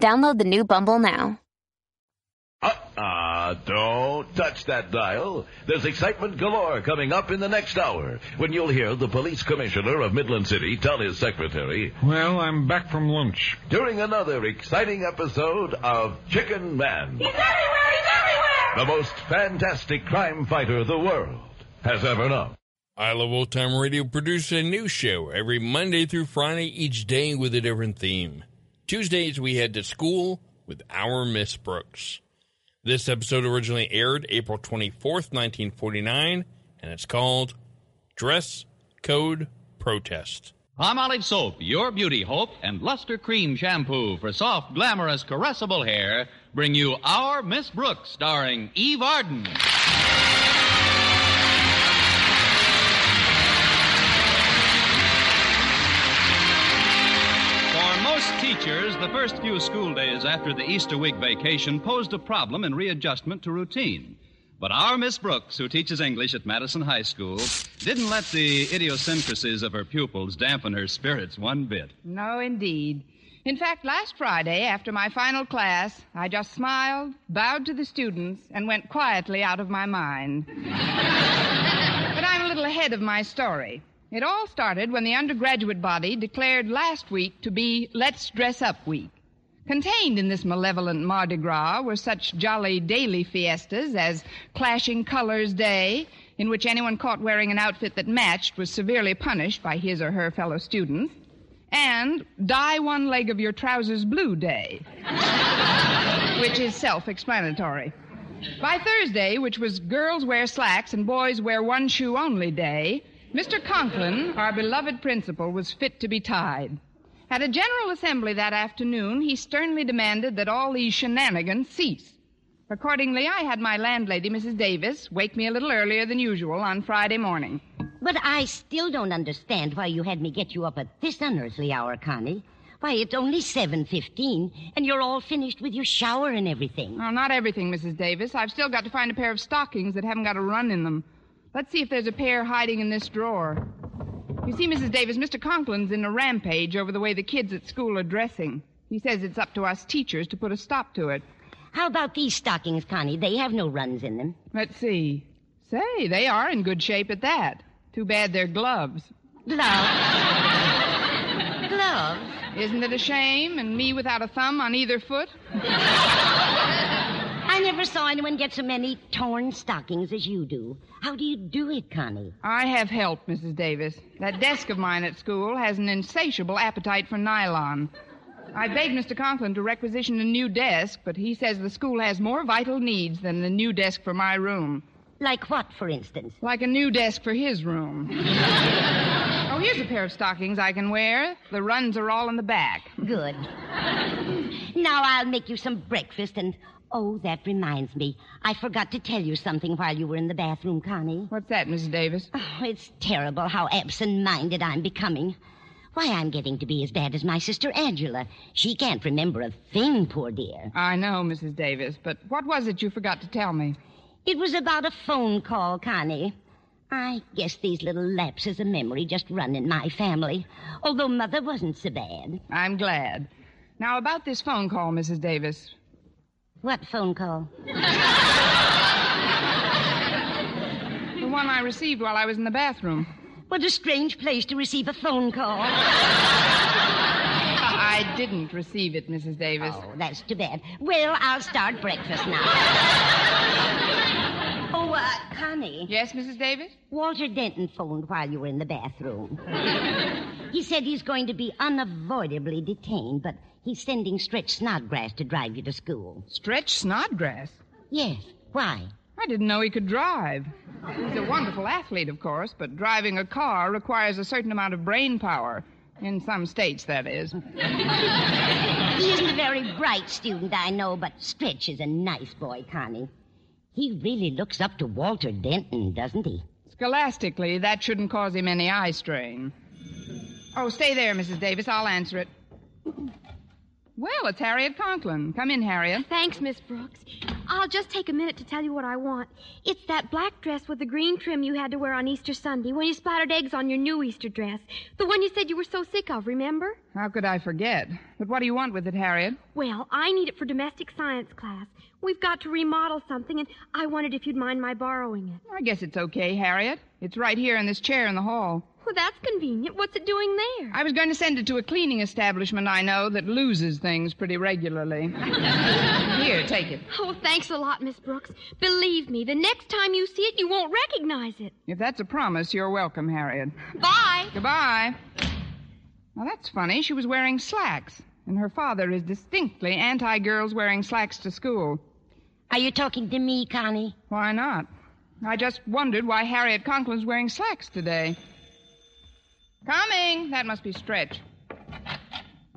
Download the new Bumble now. Uh-uh, don't touch that dial. There's excitement galore coming up in the next hour when you'll hear the police commissioner of Midland City tell his secretary Well, I'm back from lunch. during another exciting episode of Chicken Man. He's everywhere! He's everywhere! The most fantastic crime fighter the world has ever known. I Love Old Time Radio produces a new show every Monday through Friday, each day with a different theme. Tuesdays, we head to school with our Miss Brooks. This episode originally aired April 24th, 1949, and it's called Dress Code Protest. Palmolive Soap, your beauty hope, and Luster Cream Shampoo for soft, glamorous, caressable hair bring you Our Miss Brooks, starring Eve Arden. First few school days after the Easter week vacation posed a problem in readjustment to routine. But our Miss Brooks, who teaches English at Madison High School, didn't let the idiosyncrasies of her pupils dampen her spirits one bit. No, indeed. In fact, last Friday, after my final class, I just smiled, bowed to the students, and went quietly out of my mind. but I'm a little ahead of my story. It all started when the undergraduate body declared last week to be Let's Dress Up Week. Contained in this malevolent Mardi Gras were such jolly daily fiestas as Clashing Colors Day, in which anyone caught wearing an outfit that matched was severely punished by his or her fellow students, and Dye One Leg of Your Trousers Blue Day, which is self explanatory. By Thursday, which was Girls Wear Slacks and Boys Wear One Shoe Only Day, Mr. Conklin, our beloved principal, was fit to be tied. At a general assembly that afternoon, he sternly demanded that all these shenanigans cease. Accordingly, I had my landlady, Mrs. Davis, wake me a little earlier than usual on Friday morning. But I still don't understand why you had me get you up at this unearthly hour, Connie. Why, it's only 7.15, and you're all finished with your shower and everything. Well, not everything, Mrs. Davis. I've still got to find a pair of stockings that haven't got a run in them. Let's see if there's a pair hiding in this drawer. You see, Mrs. Davis, Mr. Conklin's in a rampage over the way the kids at school are dressing. He says it's up to us teachers to put a stop to it. How about these stockings, Connie? They have no runs in them. Let's see. Say, they are in good shape at that. Too bad they're gloves. Gloves? Gloves? Isn't it a shame? And me without a thumb on either foot? I never saw anyone get so many torn stockings as you do. How do you do it, Connie? I have help, Mrs. Davis. That desk of mine at school has an insatiable appetite for nylon. I begged Mr. Conklin to requisition a new desk, but he says the school has more vital needs than the new desk for my room. Like what, for instance? Like a new desk for his room. oh, here's a pair of stockings I can wear. The runs are all in the back. Good. now I'll make you some breakfast and. Oh, that reminds me. I forgot to tell you something while you were in the bathroom, Connie. What's that, Mrs. Davis? Oh, it's terrible how absent minded I'm becoming. Why, I'm getting to be as bad as my sister Angela. She can't remember a thing, poor dear. I know, Mrs. Davis, but what was it you forgot to tell me? It was about a phone call, Connie. I guess these little lapses of memory just run in my family, although Mother wasn't so bad. I'm glad. Now, about this phone call, Mrs. Davis. What phone call? The one I received while I was in the bathroom. What a strange place to receive a phone call. I didn't receive it, Mrs. Davis. Oh, that's too bad. Well, I'll start breakfast now. Oh, uh, Connie. Yes, Mrs. Davis? Walter Denton phoned while you were in the bathroom. he said he's going to be unavoidably detained, but he's sending Stretch Snodgrass to drive you to school. Stretch Snodgrass? Yes. Why? I didn't know he could drive. He's a wonderful athlete, of course, but driving a car requires a certain amount of brain power. In some states, that is. He isn't a very bright student, I know, but Stretch is a nice boy, Connie. He really looks up to Walter Denton, doesn't he? Scholastically, that shouldn't cause him any eye strain. Oh, stay there, Mrs. Davis. I'll answer it. Well, it's Harriet Conklin. Come in, Harriet. Thanks, Miss Brooks. I'll just take a minute to tell you what I want. It's that black dress with the green trim you had to wear on Easter Sunday when you splattered eggs on your new Easter dress. The one you said you were so sick of, remember? How could I forget? But what do you want with it, Harriet? Well, I need it for domestic science class. We've got to remodel something, and I wondered if you'd mind my borrowing it. I guess it's okay, Harriet. It's right here in this chair in the hall. Well, that's convenient. What's it doing there? I was going to send it to a cleaning establishment I know that loses things pretty regularly. Here, take it. Oh, thanks a lot, Miss Brooks. Believe me, the next time you see it, you won't recognize it. If that's a promise, you're welcome, Harriet. Bye. Goodbye. Now, that's funny. She was wearing slacks, and her father is distinctly anti girls wearing slacks to school. Are you talking to me, Connie? Why not? I just wondered why Harriet Conklin's wearing slacks today. Coming. That must be Stretch.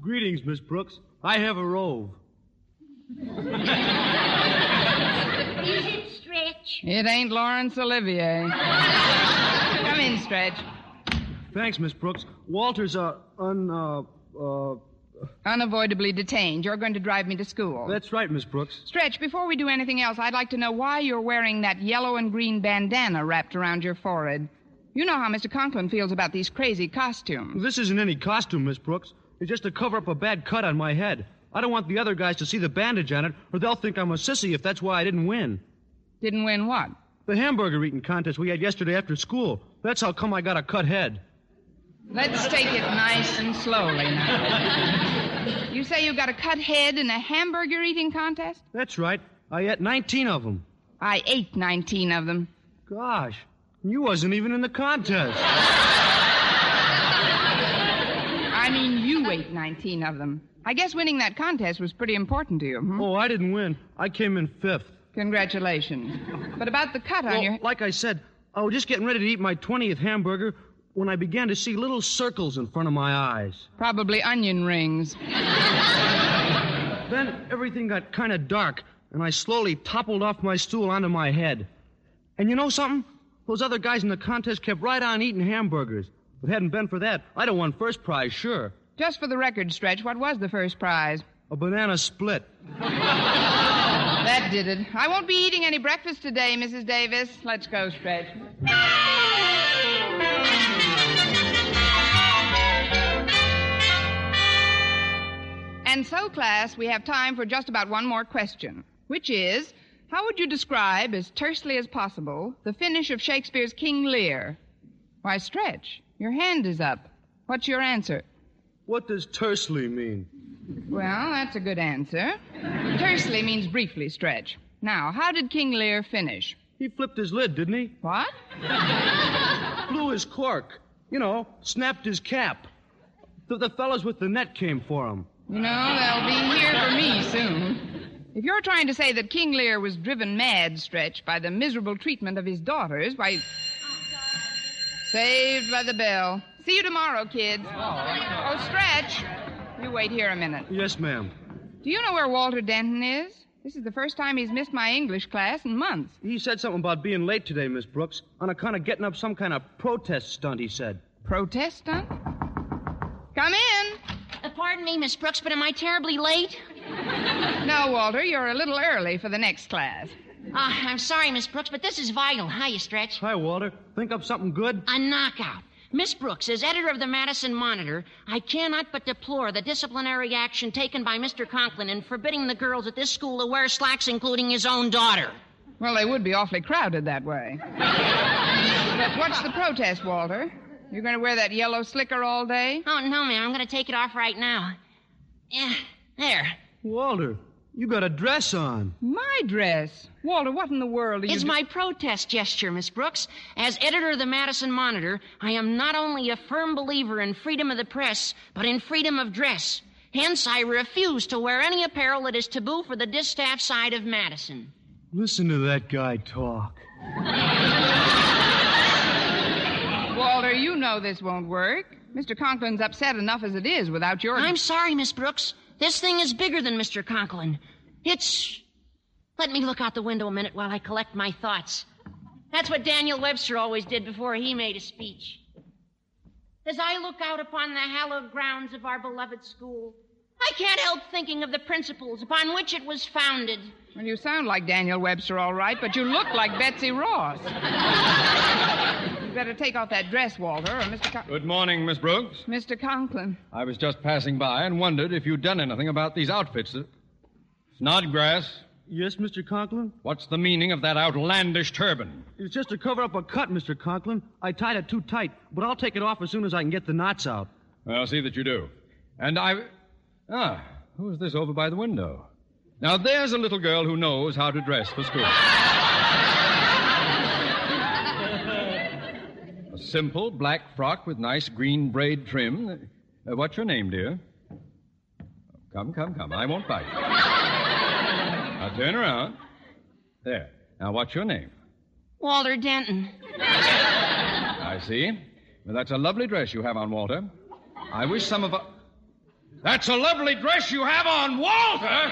Greetings, Miss Brooks. I have a rove. Is it Stretch? It ain't Laurence Olivier. Come in, Stretch. Thanks, Miss Brooks. Walter's, uh, un, uh, uh. Unavoidably detained. You're going to drive me to school. That's right, Miss Brooks. Stretch, before we do anything else, I'd like to know why you're wearing that yellow and green bandana wrapped around your forehead. You know how Mr. Conklin feels about these crazy costumes. This isn't any costume, Miss Brooks. It's just to cover up a bad cut on my head. I don't want the other guys to see the bandage on it, or they'll think I'm a sissy if that's why I didn't win. Didn't win what? The hamburger eating contest we had yesterday after school. That's how come I got a cut head. Let's take it nice and slowly now. You say you got a cut head in a hamburger eating contest? That's right. I ate 19 of them. I ate 19 of them. Gosh, you wasn't even in the contest. I mean, you ate 19 of them. I guess winning that contest was pretty important to you. Hmm? Oh, I didn't win. I came in fifth. Congratulations. But about the cut on your. like I said, I was just getting ready to eat my 20th hamburger when I began to see little circles in front of my eyes. Probably onion rings. Then everything got kind of dark, and I slowly toppled off my stool onto my head. And you know something? Those other guys in the contest kept right on eating hamburgers. If it hadn't been for that, I'd have won first prize, sure. Just for the record, Stretch, what was the first prize? A banana split. That did it. I won't be eating any breakfast today, Mrs. Davis. Let's go, Stretch. And so, class, we have time for just about one more question, which is how would you describe, as tersely as possible, the finish of Shakespeare's King Lear? Why, Stretch, your hand is up. What's your answer? What does tersely mean? Well, that's a good answer. Tersely means briefly, Stretch. Now, how did King Lear finish? He flipped his lid, didn't he? What? Blew his cork. You know, snapped his cap. The, the fellows with the net came for him. You know, they'll be here for me soon. If you're trying to say that King Lear was driven mad, Stretch, by the miserable treatment of his daughters, why. Saved by the bell. See you tomorrow, kids. Oh, Stretch. You wait here a minute. Yes, ma'am. Do you know where Walter Denton is? This is the first time he's missed my English class in months. He said something about being late today, Miss Brooks, on account of getting up some kind of protest stunt, he said. Protest stunt? Come in. Uh, pardon me, Miss Brooks, but am I terribly late? No, Walter, you're a little early for the next class. Uh, I'm sorry, Miss Brooks, but this is vital. Hiya, Stretch. Hi, Walter. Think up something good? A knockout. Miss Brooks, as editor of the Madison Monitor, I cannot but deplore the disciplinary action taken by Mr. Conklin in forbidding the girls at this school to wear slacks, including his own daughter. Well, they would be awfully crowded that way. but what's the protest, Walter? You're going to wear that yellow slicker all day? Oh, no, ma'am. I'm going to take it off right now. Yeah, there. Walter, you got a dress on. My dress? Walter, what in the world are you It's do- my protest gesture, Miss Brooks. As editor of the Madison Monitor, I am not only a firm believer in freedom of the press, but in freedom of dress. Hence, I refuse to wear any apparel that is taboo for the distaff side of Madison. Listen to that guy talk. Walter, you know this won't work. Mr. Conklin's upset enough as it is without your. I'm sorry, Miss Brooks. This thing is bigger than Mr. Conklin. It's. Let me look out the window a minute while I collect my thoughts. That's what Daniel Webster always did before he made a speech. As I look out upon the hallowed grounds of our beloved school, I can't help thinking of the principles upon which it was founded. Well, you sound like Daniel Webster, all right, but you look like Betsy Ross. you better take off that dress, Walter, or Mr. Con- Good morning, Miss Brooks. Mr. Conklin. I was just passing by and wondered if you'd done anything about these outfits. Snodgrass, Yes, Mr. Conklin? what's the meaning of that outlandish turban? It's just to cover up a cut, Mr. Conklin. I tied it too tight, but I'll take it off as soon as I can get the knots out. I'll see that you do. And I. Ah, who's this over by the window? Now, there's a little girl who knows how to dress for school. Simple black frock with nice green braid trim. Uh, what's your name, dear? Come, come, come. I won't bite. Now, turn around. There. Now, what's your name? Walter Denton. I see. Well, that's a lovely dress you have on, Walter. I wish some of us. That's a lovely dress you have on, Walter! Well,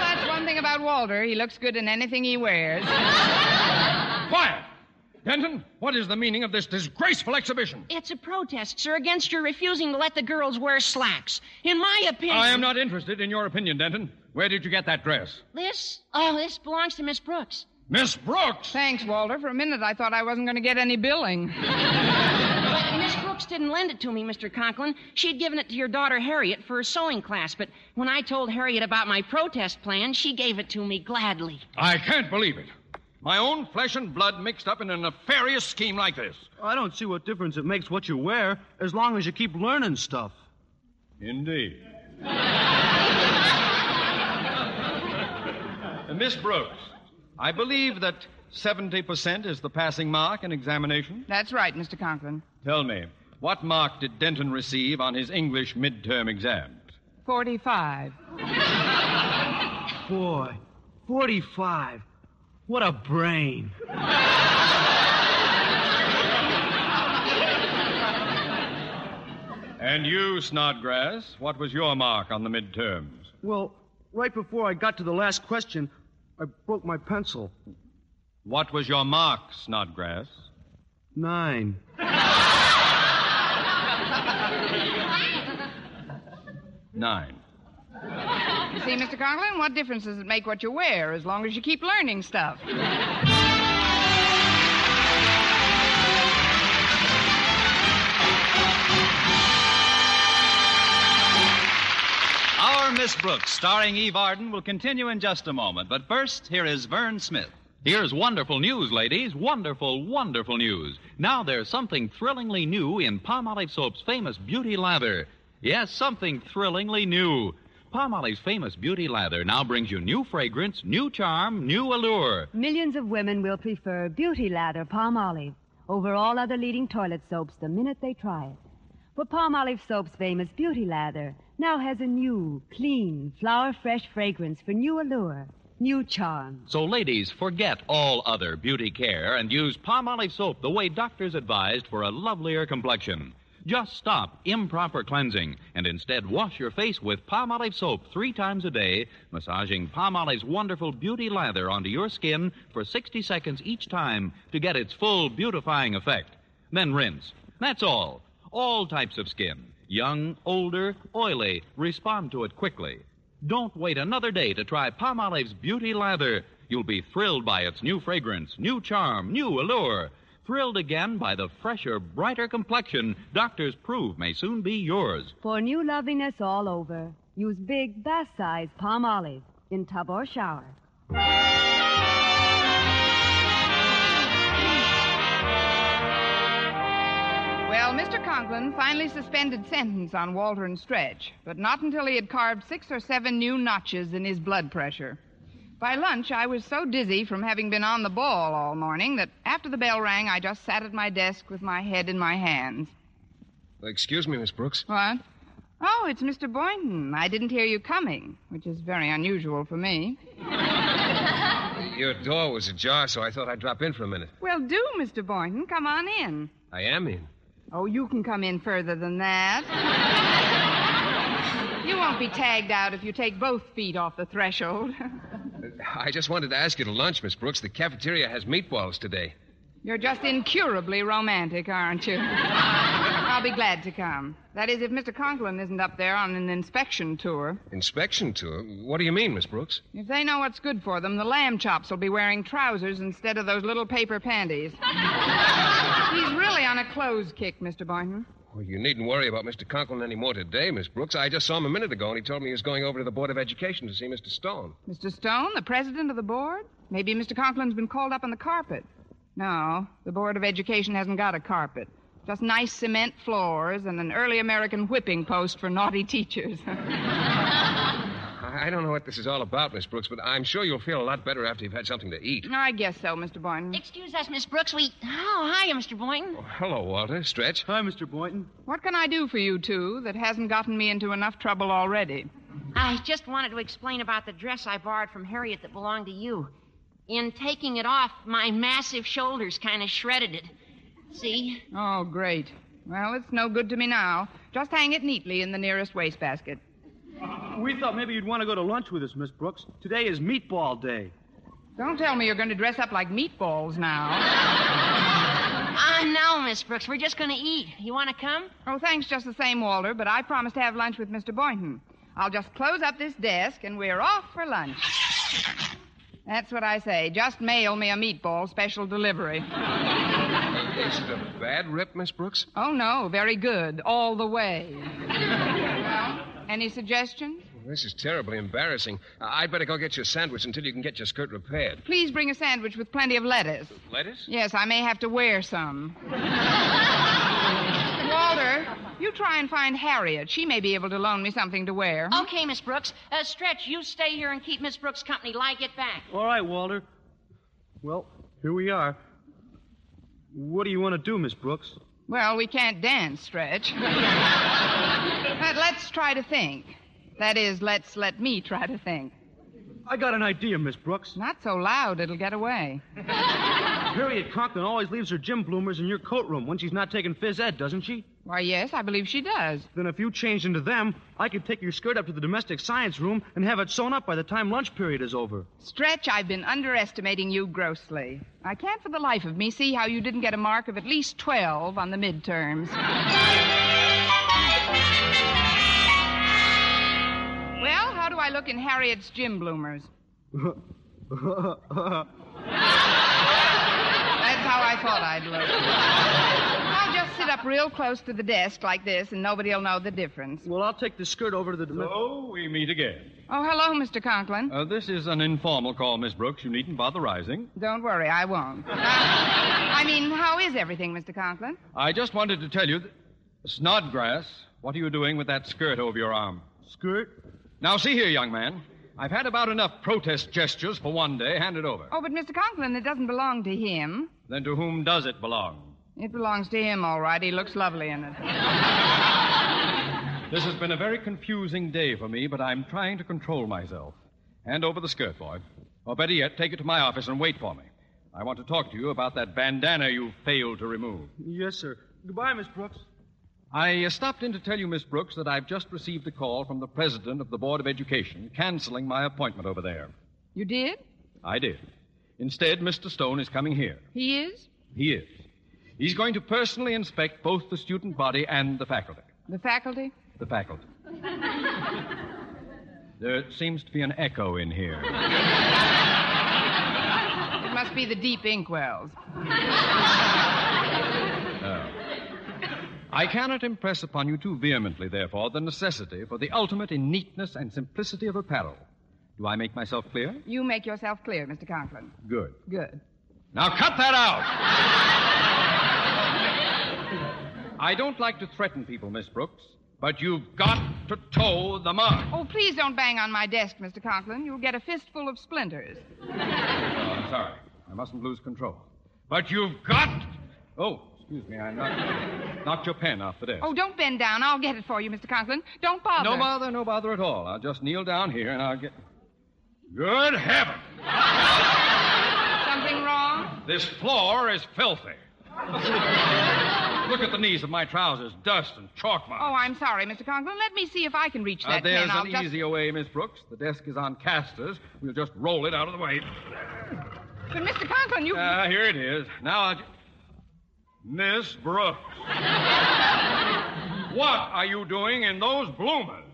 that's one thing about Walter. He looks good in anything he wears. Quiet! Denton, what is the meaning of this disgraceful exhibition? It's a protest, sir, against your refusing to let the girls wear slacks. In my opinion. I am not interested in your opinion, Denton. Where did you get that dress? This? Oh, this belongs to Miss Brooks. Miss Brooks! Thanks, Walter. For a minute, I thought I wasn't going to get any billing. But Miss Brooks didn't lend it to me, Mr. Conklin. She'd given it to your daughter Harriet for a sewing class, but when I told Harriet about my protest plan, she gave it to me gladly. I can't believe it. My own flesh and blood mixed up in a nefarious scheme like this. I don't see what difference it makes what you wear as long as you keep learning stuff. Indeed. Uh, Miss Brooks, I believe that 70% is the passing mark in examination. That's right, Mr. Conklin. Tell me, what mark did Denton receive on his English midterm exams? 45. Boy, 45. What a brain. And you, Snodgrass, what was your mark on the midterms? Well, right before I got to the last question, I broke my pencil. What was your mark, Snodgrass? Nine. Nine. You see, Mr. Conklin, what difference does it make what you wear as long as you keep learning stuff? Our Miss Brooks, starring Eve Arden, will continue in just a moment. But first, here is Vern Smith. Here's wonderful news, ladies. Wonderful, wonderful news. Now there's something thrillingly new in Palmolive Soap's famous beauty lather. Yes, something thrillingly new. Palmolive's famous beauty lather now brings you new fragrance, new charm, new allure. Millions of women will prefer Beauty Lather Palmolive over all other leading toilet soaps the minute they try it. For Palmolive Soap's famous Beauty Lather now has a new, clean, flower fresh fragrance for new allure, new charm. So, ladies, forget all other beauty care and use Palmolive soap the way doctors advised for a lovelier complexion. Just stop improper cleansing and instead wash your face with Palmolive soap three times a day, massaging Palmolive's wonderful beauty lather onto your skin for 60 seconds each time to get its full beautifying effect. Then rinse. That's all. All types of skin, young, older, oily, respond to it quickly. Don't wait another day to try Palmolive's Beauty Lather. You'll be thrilled by its new fragrance, new charm, new allure. Thrilled again by the fresher, brighter complexion doctors prove may soon be yours. For new loveliness all over, use big bath size palm olive in tub or shower. Well, Mr. Conklin finally suspended sentence on Walter and Stretch, but not until he had carved six or seven new notches in his blood pressure. By lunch, I was so dizzy from having been on the ball all morning that after the bell rang, I just sat at my desk with my head in my hands. Excuse me, Miss Brooks. What? Oh, it's Mr. Boynton. I didn't hear you coming, which is very unusual for me. Your door was ajar, so I thought I'd drop in for a minute. Well, do, Mr. Boynton. Come on in. I am in. Oh, you can come in further than that. you won't be tagged out if you take both feet off the threshold. I just wanted to ask you to lunch, Miss Brooks. The cafeteria has meatballs today. You're just incurably romantic, aren't you? I'll be glad to come. That is, if Mr. Conklin isn't up there on an inspection tour. Inspection tour? What do you mean, Miss Brooks? If they know what's good for them, the lamb chops will be wearing trousers instead of those little paper panties. He's really on a clothes kick, Mr. Boynton. Well, you needn't worry about Mr. Conklin any more today, Miss Brooks. I just saw him a minute ago, and he told me he was going over to the Board of Education to see Mr. Stone. Mr. Stone, the president of the board? Maybe Mr. Conklin's been called up on the carpet. No, the Board of Education hasn't got a carpet. Just nice cement floors and an early American whipping post for naughty teachers. I don't know what this is all about, Miss Brooks, but I'm sure you'll feel a lot better after you've had something to eat. I guess so, Mr. Boynton. Excuse us, Miss Brooks. We. Oh, hiya, Mr. Boynton. Oh, hello, Walter. Stretch. Hi, Mr. Boynton. What can I do for you two that hasn't gotten me into enough trouble already? I just wanted to explain about the dress I borrowed from Harriet that belonged to you. In taking it off, my massive shoulders kind of shredded it. See? Oh, great. Well, it's no good to me now. Just hang it neatly in the nearest wastebasket. We thought maybe you'd want to go to lunch with us, Miss Brooks. Today is meatball day. Don't tell me you're going to dress up like meatballs now. Ah, uh, no, Miss Brooks. We're just going to eat. You want to come? Oh, thanks just the same, Walter, but I promised to have lunch with Mr. Boynton. I'll just close up this desk and we're off for lunch. That's what I say. Just mail me a meatball special delivery. Is it a bad rip, Miss Brooks? Oh, no. Very good. All the way. Well, any suggestions? This is terribly embarrassing. I'd better go get you a sandwich until you can get your skirt repaired. Please bring a sandwich with plenty of lettuce. Lettuce? Yes, I may have to wear some. Walter, you try and find Harriet. She may be able to loan me something to wear. Okay, Miss Brooks. Uh, Stretch, you stay here and keep Miss Brooks company till I get back. All right, Walter. Well, here we are. What do you want to do, Miss Brooks? Well, we can't dance, Stretch. but let's try to think. That is, let's let me try to think. I got an idea, Miss Brooks. Not so loud, it'll get away. Harriet Conklin always leaves her gym bloomers in your coat room when she's not taking phys ed, doesn't she? Why, yes, I believe she does. Then if you change into them, I could take your skirt up to the domestic science room and have it sewn up by the time lunch period is over. Stretch, I've been underestimating you grossly. I can't for the life of me see how you didn't get a mark of at least 12 on the midterms. I look in Harriet's gym bloomers? That's how I thought I'd look. I'll just sit up real close to the desk like this, and nobody'll know the difference. Well, I'll take the skirt over to the. So we meet again. Oh, hello, Mr. Conklin. Uh, this is an informal call, Miss Brooks. You needn't bother rising. Don't worry, I won't. Uh, I mean, how is everything, Mr. Conklin? I just wanted to tell you, that... Snodgrass, what are you doing with that skirt over your arm? Skirt? Now, see here, young man. I've had about enough protest gestures for one day. Hand it over. Oh, but Mr. Conklin, it doesn't belong to him. Then to whom does it belong? It belongs to him, all right. He looks lovely in it. this has been a very confusing day for me, but I'm trying to control myself. Hand over the skirt, boy. Or better yet, take it to my office and wait for me. I want to talk to you about that bandana you failed to remove. Yes, sir. Goodbye, Miss Brooks. I uh, stopped in to tell you, Miss Brooks, that I've just received a call from the president of the Board of Education canceling my appointment over there. You did? I did. Instead, Mr. Stone is coming here. He is? He is. He's going to personally inspect both the student body and the faculty. The faculty? The faculty. There seems to be an echo in here. It must be the deep inkwells. I cannot impress upon you too vehemently, therefore, the necessity for the ultimate in neatness and simplicity of apparel. Do I make myself clear? You make yourself clear, Mr. Conklin. Good. Good. Now cut that out! I don't like to threaten people, Miss Brooks, but you've got to toe the mark. Oh, please don't bang on my desk, Mr. Conklin. You'll get a fistful of splinters. Oh, I'm sorry. I mustn't lose control. But you've got. Oh, excuse me. I knocked, knocked your pen off the desk. Oh, don't bend down. I'll get it for you, Mr. Conklin. Don't bother. No bother, no bother at all. I'll just kneel down here and I'll get. Good heaven! Something wrong? This floor is filthy. Look at the knees of my trousers, dust and chalk marks. Oh, I'm sorry, Mr. Conklin. Let me see if I can reach Uh, that there's pen. I'll an just... easier way, Miss Brooks. The desk is on casters. We'll just roll it out of the way. But, Mr. Conklin, you... Ah, here it is. Now I'll. Miss Brooks. what are you doing in those bloomers?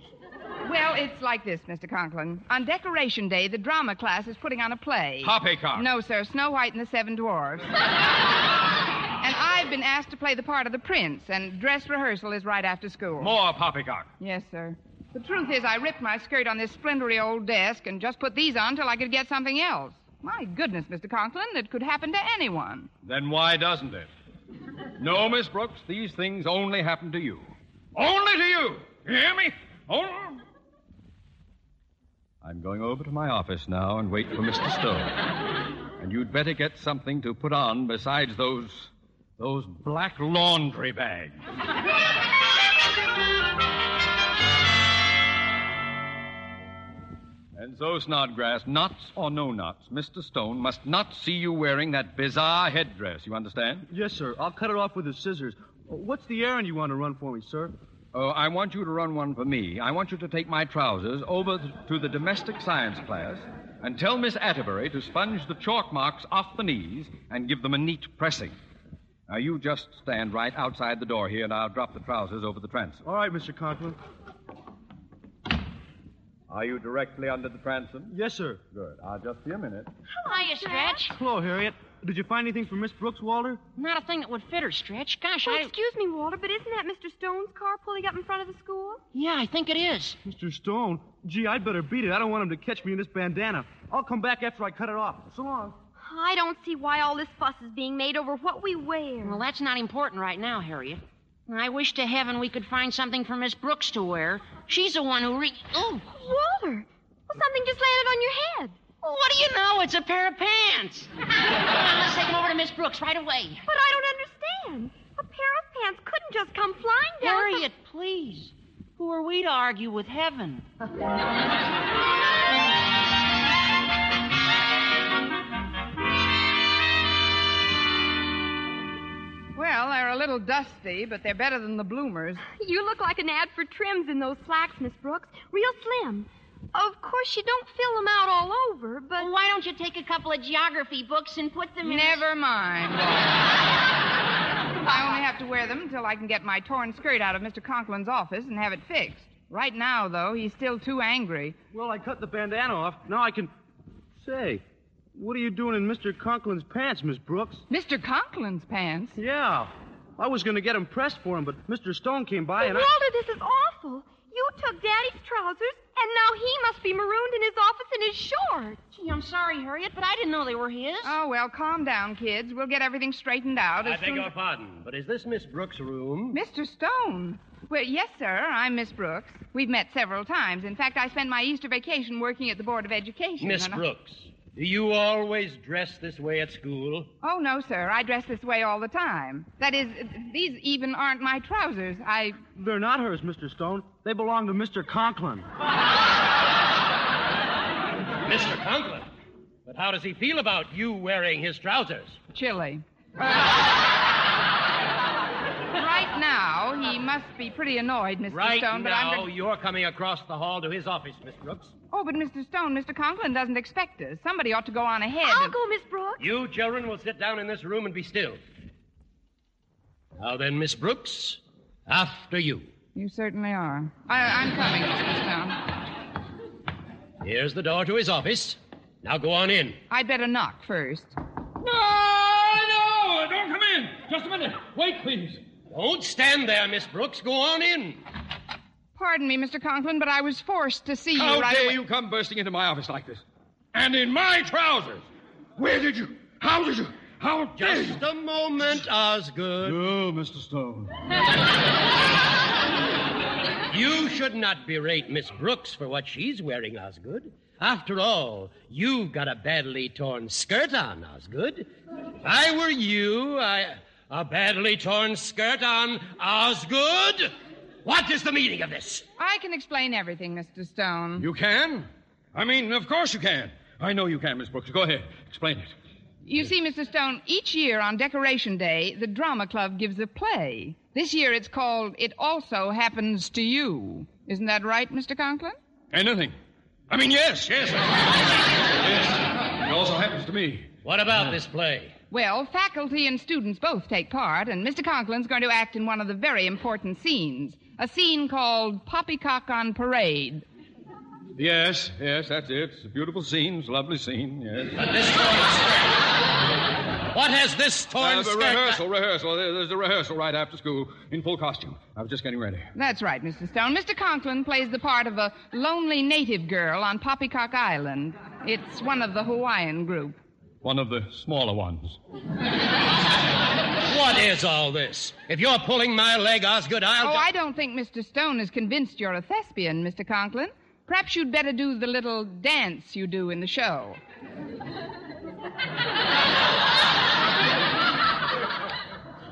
Well, it's like this, Mr. Conklin. On Decoration Day, the drama class is putting on a play. Poppycock. No, sir. Snow White and the Seven Dwarfs. and I've been asked to play the part of the prince, and dress rehearsal is right after school. More poppycock. Yes, sir. The truth is, I ripped my skirt on this splintery old desk and just put these on till I could get something else. My goodness, Mr. Conklin, it could happen to anyone. Then why doesn't it? No, Miss Brooks, these things only happen to you. Only to you. You hear me? Only. I'm going over to my office now and wait for Mr. Stone. And you'd better get something to put on besides those. those black laundry bags. And so, Snodgrass, knots or no knots, Mr. Stone must not see you wearing that bizarre headdress. You understand? Yes, sir. I'll cut it off with the scissors. What's the errand you want to run for me, sir? Oh, I want you to run one for me. I want you to take my trousers over th- to the domestic science class and tell Miss Atterbury to sponge the chalk marks off the knees and give them a neat pressing. Now, you just stand right outside the door here, and I'll drop the trousers over the transom. All right, Mr. Conklin. Are you directly under the transom? Yes, sir. Good. I'll just be a minute. How are you, Stretch? Hello, Harriet. Did you find anything for Miss Brooks, Walter? Not a thing that would fit her, Stretch. Gosh, Oh, I. excuse me, Walter, but isn't that Mr. Stone's car pulling up in front of the school? Yeah, I think it is. Mr. Stone? Gee, I'd better beat it. I don't want him to catch me in this bandana. I'll come back after I cut it off. So long. I don't see why all this fuss is being made over what we wear. Well, that's not important right now, Harriet. I wish to heaven we could find something for Miss Brooks to wear. She's the one who re. Oh, Walter! Well, something just landed on your head. well, what do you know? It's a pair of pants. Come on, let's take them over to Miss Brooks right away. But I don't understand. A pair of pants couldn't just come flying down. from- Harriet, please. Who are we to argue with heaven? Well, they're a little dusty, but they're better than the bloomers. You look like an ad for trims in those slacks, Miss Brooks. Real slim. Of course, you don't fill them out all over, but. Well, why don't you take a couple of geography books and put them in. Never mind. I only have to wear them until I can get my torn skirt out of Mr. Conklin's office and have it fixed. Right now, though, he's still too angry. Well, I cut the bandana off. Now I can. Say, what are you doing in Mr. Conklin's pants, Miss Brooks? Mr. Conklin's pants? Yeah. I was going to get them pressed for him, but Mr. Stone came by and I. Walter, this is awful. You took Daddy's trousers, and now he must be marooned in his office in his shorts. Gee, I'm sorry, Harriet, but I didn't know they were his. Oh, well, calm down, kids. We'll get everything straightened out. I as beg soon- your pardon, but is this Miss Brooks' room? Mr. Stone. Well, yes, sir. I'm Miss Brooks. We've met several times. In fact, I spent my Easter vacation working at the Board of Education. Miss and I- Brooks, do you always dress this way at school? Oh, no, sir. I dress this way all the time. That is, these even aren't my trousers. I. They're not hers, Mr. Stone. They belong to Mr. Conklin. Mr. Conklin. But how does he feel about you wearing his trousers? Chilly. right now, he must be pretty annoyed, Mr. Right Stone, but now, I'm. go- you're coming across the hall to his office, Miss Brooks. Oh, but Mr. Stone, Mr. Conklin doesn't expect us. Somebody ought to go on ahead. I'll and- go, Miss Brooks. You children will sit down in this room and be still. Now then, Miss Brooks, after you. You certainly are. I, I'm coming, Mr. Stone. Here's the door to his office. Now go on in. I'd better knock first. No, no, don't come in. Just a minute. Wait, please. Don't stand there, Miss Brooks. Go on in. Pardon me, Mr. Conklin, but I was forced to see you How right dare away. you come bursting into my office like this? And in my trousers! Where did you? How did you? How dare Just you? a moment, Osgood. Oh, Mr. Stone. You should not berate Miss Brooks for what she's wearing, Osgood. After all, you've got a badly torn skirt on, Osgood. If I were you, I. A badly torn skirt on Osgood? What is the meaning of this? I can explain everything, Mr. Stone. You can? I mean, of course you can. I know you can, Miss Brooks. Go ahead. Explain it. You see, Mr. Stone, each year on Decoration Day, the Drama Club gives a play. This year it's called It Also Happens to You. Isn't that right, Mr. Conklin? Anything. I mean, yes, yes. yes. It also happens to me. What about this play? Well, faculty and students both take part, and Mr. Conklin's going to act in one of the very important scenes. A scene called Poppycock on Parade. Yes, yes, that's it. It's a beautiful scene. It's a lovely scene, yes. But this torn skirt. What has this torn Uh, skirt? rehearsal, rehearsal. There- There's a rehearsal right after school in full costume. I was just getting ready. That's right, Mr. Stone. Mr. Conklin plays the part of a lonely native girl on Poppycock Island. It's one of the Hawaiian group. One of the smaller ones. What is all this? If you're pulling my leg, Osgood, I'll. Oh, I don't think Mr. Stone is convinced you're a thespian, Mr. Conklin. Perhaps you'd better do the little dance you do in the show.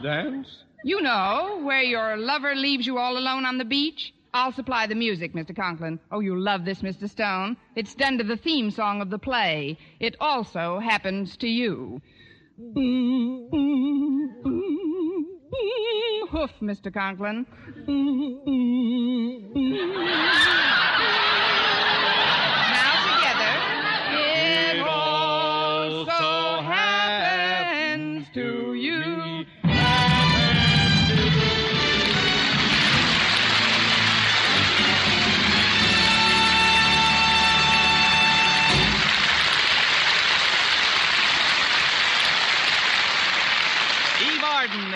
Dance? You know, where your lover leaves you all alone on the beach? I'll supply the music, Mr. Conklin. Oh, you'll love this, Mr. Stone. It's done to the theme song of the play. It also happens to you. Hoof, Mr. Conklin.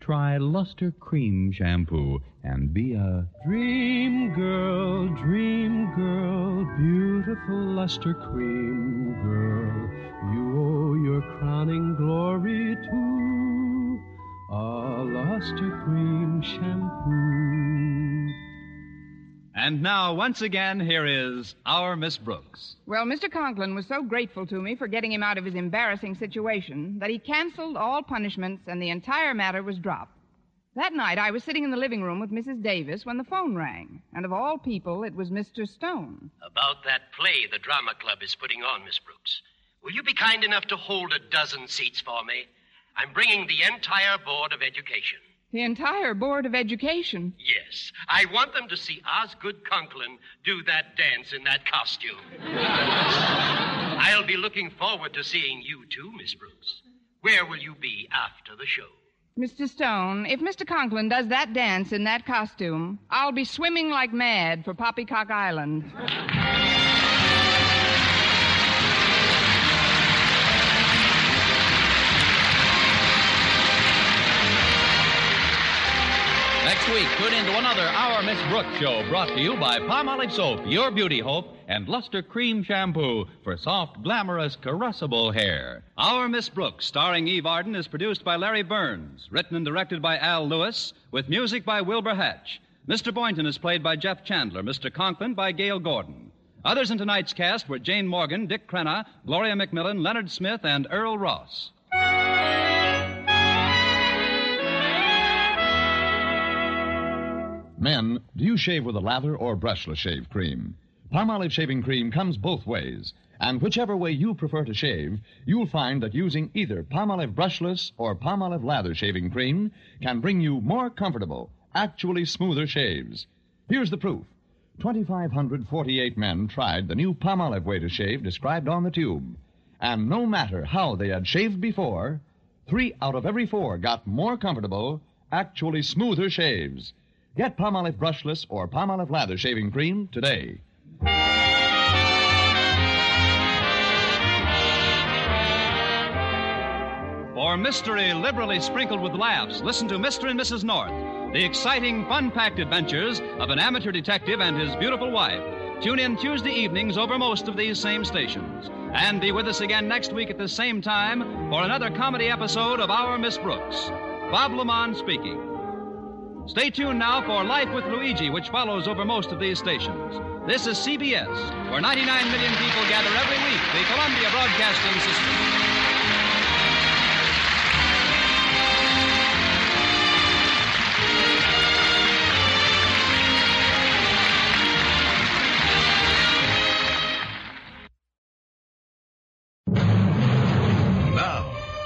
try Luster Cream Shampoo and be a Dream girl, dream girl, beautiful luster cream girl. You owe your crowning glory to a luster cream shampoo. And now, once again, here is our Miss Brooks. Well, Mr. Conklin was so grateful to me for getting him out of his embarrassing situation that he canceled all punishments and the entire matter was dropped. That night, I was sitting in the living room with Mrs. Davis when the phone rang. And of all people, it was Mr. Stone. About that play the drama club is putting on, Miss Brooks. Will you be kind enough to hold a dozen seats for me? I'm bringing the entire Board of Education. The entire Board of Education. Yes, I want them to see Osgood Conklin do that dance in that costume. I'll be looking forward to seeing you too, Miss Brooks. Where will you be after the show? Mr. Stone, if Mr. Conklin does that dance in that costume, I'll be swimming like mad for Poppycock Island. Next week, Tune in to another Our Miss Brooks show brought to you by Palmolive Soap, Your Beauty Hope, and Luster Cream Shampoo for soft, glamorous, caressable hair. Our Miss Brooks, starring Eve Arden, is produced by Larry Burns, written and directed by Al Lewis, with music by Wilbur Hatch. Mr. Boynton is played by Jeff Chandler, Mr. Conklin by Gale Gordon. Others in tonight's cast were Jane Morgan, Dick Crenna, Gloria McMillan, Leonard Smith, and Earl Ross. Men, do you shave with a lather or brushless shave cream? Palmolive shaving cream comes both ways, and whichever way you prefer to shave, you'll find that using either Palmolive brushless or Palmolive lather shaving cream can bring you more comfortable, actually smoother shaves. Here's the proof. 2,548 men tried the new Palmolive way to shave described on the tube. And no matter how they had shaved before, three out of every four got more comfortable, actually smoother shaves. Get Palmolive brushless or Palmolive lather shaving cream today. For mystery liberally sprinkled with laughs, listen to Mr. and Mrs. North, the exciting, fun packed adventures of an amateur detective and his beautiful wife. Tune in Tuesday evenings over most of these same stations. And be with us again next week at the same time for another comedy episode of Our Miss Brooks. Bob LeMond speaking. Stay tuned now for Life with Luigi, which follows over most of these stations. This is CBS, where 99 million people gather every week, the Columbia Broadcasting System.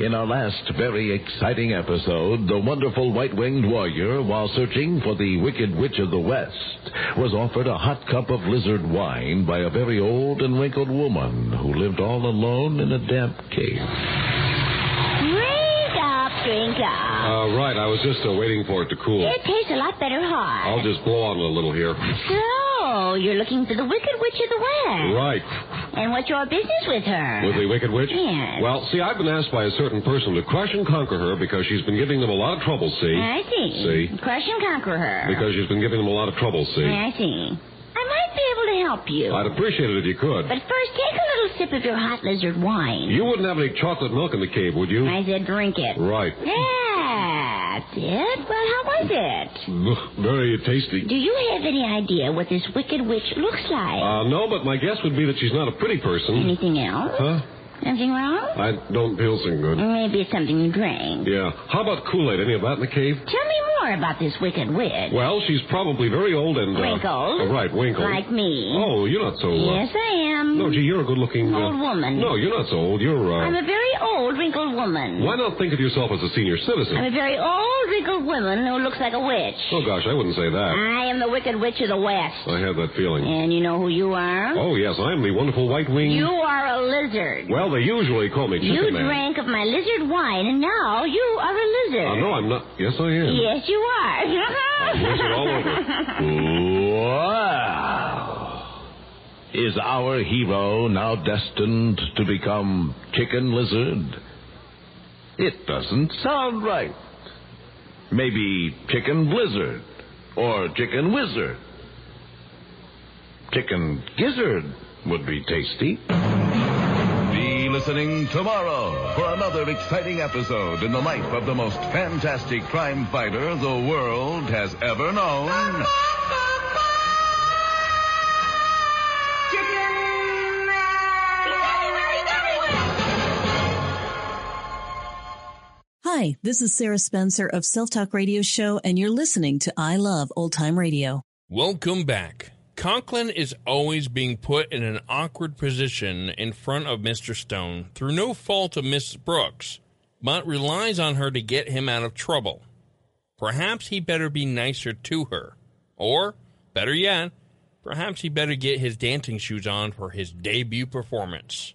In our last very exciting episode, the wonderful white winged warrior, while searching for the wicked witch of the West, was offered a hot cup of lizard wine by a very old and wrinkled woman who lived all alone in a damp cave. Drink up, drink up. Uh, right. I was just uh, waiting for it to cool. It tastes a lot better hot. I'll just blow on it a little here. So, you're looking for the Wicked Witch of the West. Right. And what's your business with her? With the Wicked Witch? Yes. Well, see, I've been asked by a certain person to crush and conquer her because she's been giving them a lot of trouble, see? I see. See? Crush and conquer her. Because she's been giving them a lot of trouble, see? I see. I might be able to help you. I'd appreciate it if you could. But first, take a little sip of your hot lizard wine. You wouldn't have any chocolate milk in the cave, would you? I said drink it. Right. That's it. Well, how was it? Very tasty. Do you have any idea what this wicked witch looks like? Uh, no, but my guess would be that she's not a pretty person. Anything else? Huh? Anything wrong? I don't feel so good. Maybe it's something you drank. Yeah. How about Kool-Aid? Any of that in the cave? Tell me more about this wicked witch. Well, she's probably very old and... Uh, Wrinkled? uh, right, wrinkled. Like me. Oh, you're not so... Uh, Yes, I am. No, gee, you're a good-looking... Uh, Old woman. No, you're not so old. You're, uh... I'm a very old, wrinkled woman. Why not think of yourself as a senior citizen? I'm a very old, wrinkled woman who looks like a witch. Oh, gosh, I wouldn't say that. I am the wicked witch of the West. I have that feeling. And you know who you are? Oh, yes, I'm the wonderful white wing. You are a lizard. Well, they usually call me Chicken You Man. drank of my lizard wine, and now you are a lizard. Uh, no, I'm not. Yes, I am. Yes, you are. lizard all Wow. Is our hero now destined to become Chicken Lizard? It doesn't sound right. Maybe Chicken Blizzard or Chicken Wizard. Chicken Gizzard would be tasty. Be listening tomorrow for another exciting episode in the life of the most fantastic crime fighter the world has ever known. Hi, this is Sarah Spencer of Self Talk Radio Show, and you're listening to I Love Old Time Radio. Welcome back. Conklin is always being put in an awkward position in front of Mr. Stone through no fault of Miss Brooks, but relies on her to get him out of trouble. Perhaps he better be nicer to her. Or, better yet, perhaps he better get his dancing shoes on for his debut performance.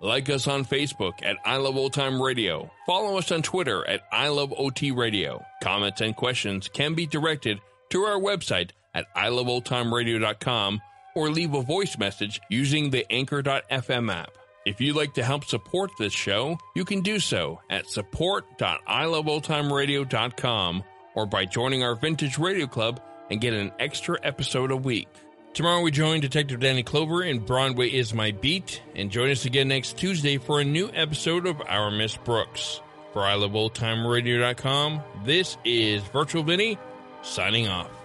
Like us on Facebook at I Love Old Time Radio. Follow us on Twitter at I Love OT Radio. Comments and questions can be directed to our website at iloveoldtimeradio.com or leave a voice message using the Anchor.fm app. If you'd like to help support this show, you can do so at support.iloveoldtimeradio.com or by joining our Vintage Radio Club and get an extra episode a week. Tomorrow we join Detective Danny Clover in Broadway is My Beat, and join us again next Tuesday for a new episode of Our Miss Brooks. For iloveoldtimeradio.com, this is Virtual Vinny signing off.